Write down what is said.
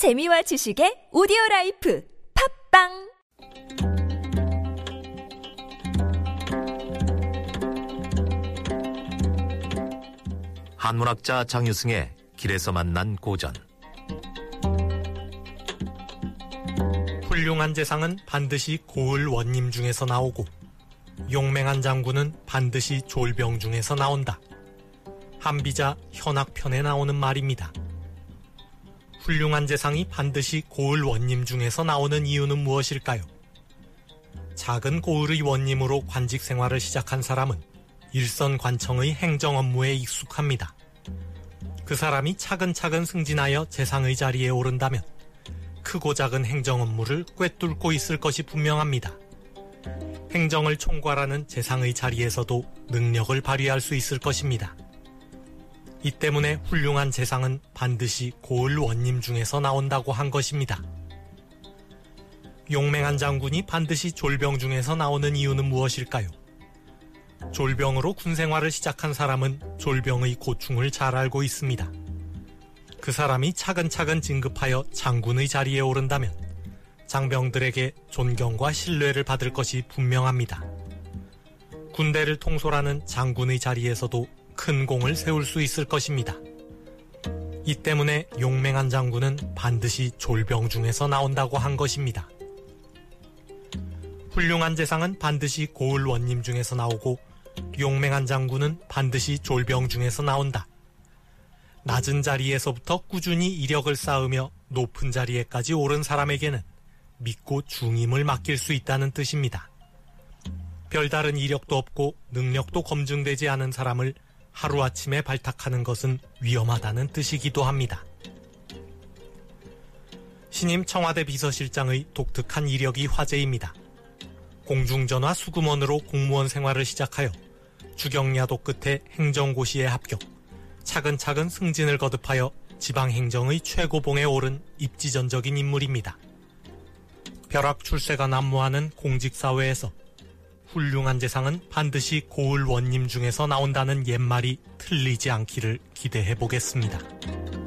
재미와 지식의 오디오 life 팟빵 한문학자 장유승의 길에서 만난 고전 훌륭한 재상은 반드시 고을 원님 중에서 나오고 용맹한 장군은 반드시 졸병 중에서 나온다. 한비자 현악편에 나오는 말입니다. 훌륭한 재상이 반드시 고을 원님 중에서 나오는 이유는 무엇일까요? 작은 고을의 원님으로 관직 생활을 시작한 사람은 일선 관청의 행정 업무에 익숙합니다. 그 사람이 차근차근 승진하여 재상의 자리에 오른다면 크고 작은 행정 업무를 꿰뚫고 있을 것이 분명합니다. 행정을 총괄하는 재상의 자리에서도 능력을 발휘할 수 있을 것입니다. 이 때문에 훌륭한 재상은 반드시 고을 원님 중에서 나온다고 한 것입니다. 용맹한 장군이 반드시 졸병 중에서 나오는 이유는 무엇일까요? 졸병으로 군 생활을 시작한 사람은 졸병의 고충을 잘 알고 있습니다. 그 사람이 차근차근 진급하여 장군의 자리에 오른다면 장병들에게 존경과 신뢰를 받을 것이 분명합니다. 군대를 통솔하는 장군의 자리에서도 큰 공을 세울 수 있을 것입니다. 이 때문에 용맹한 장군은 반드시 졸병 중에서 나온다고 한 것입니다. 훌륭한 재상은 반드시 고을 원님 중에서 나오고 용맹한 장군은 반드시 졸병 중에서 나온다. 낮은 자리에서부터 꾸준히 이력을 쌓으며 높은 자리에까지 오른 사람에게는 믿고 중임을 맡길 수 있다는 뜻입니다. 별다른 이력도 없고 능력도 검증되지 않은 사람을 하루아침에 발탁하는 것은 위험하다는 뜻이기도 합니다. 신임 청와대 비서실장의 독특한 이력이 화제입니다. 공중전화 수금원으로 공무원 생활을 시작하여 주경야도 끝에 행정고시에 합격, 차근차근 승진을 거듭하여 지방행정의 최고봉에 오른 입지전적인 인물입니다. 벼락 출세가 난무하는 공직사회에서 훌륭한 재상은 반드시 고을 원님 중에서 나온다는 옛말이 틀리지 않기를 기대해 보겠습니다.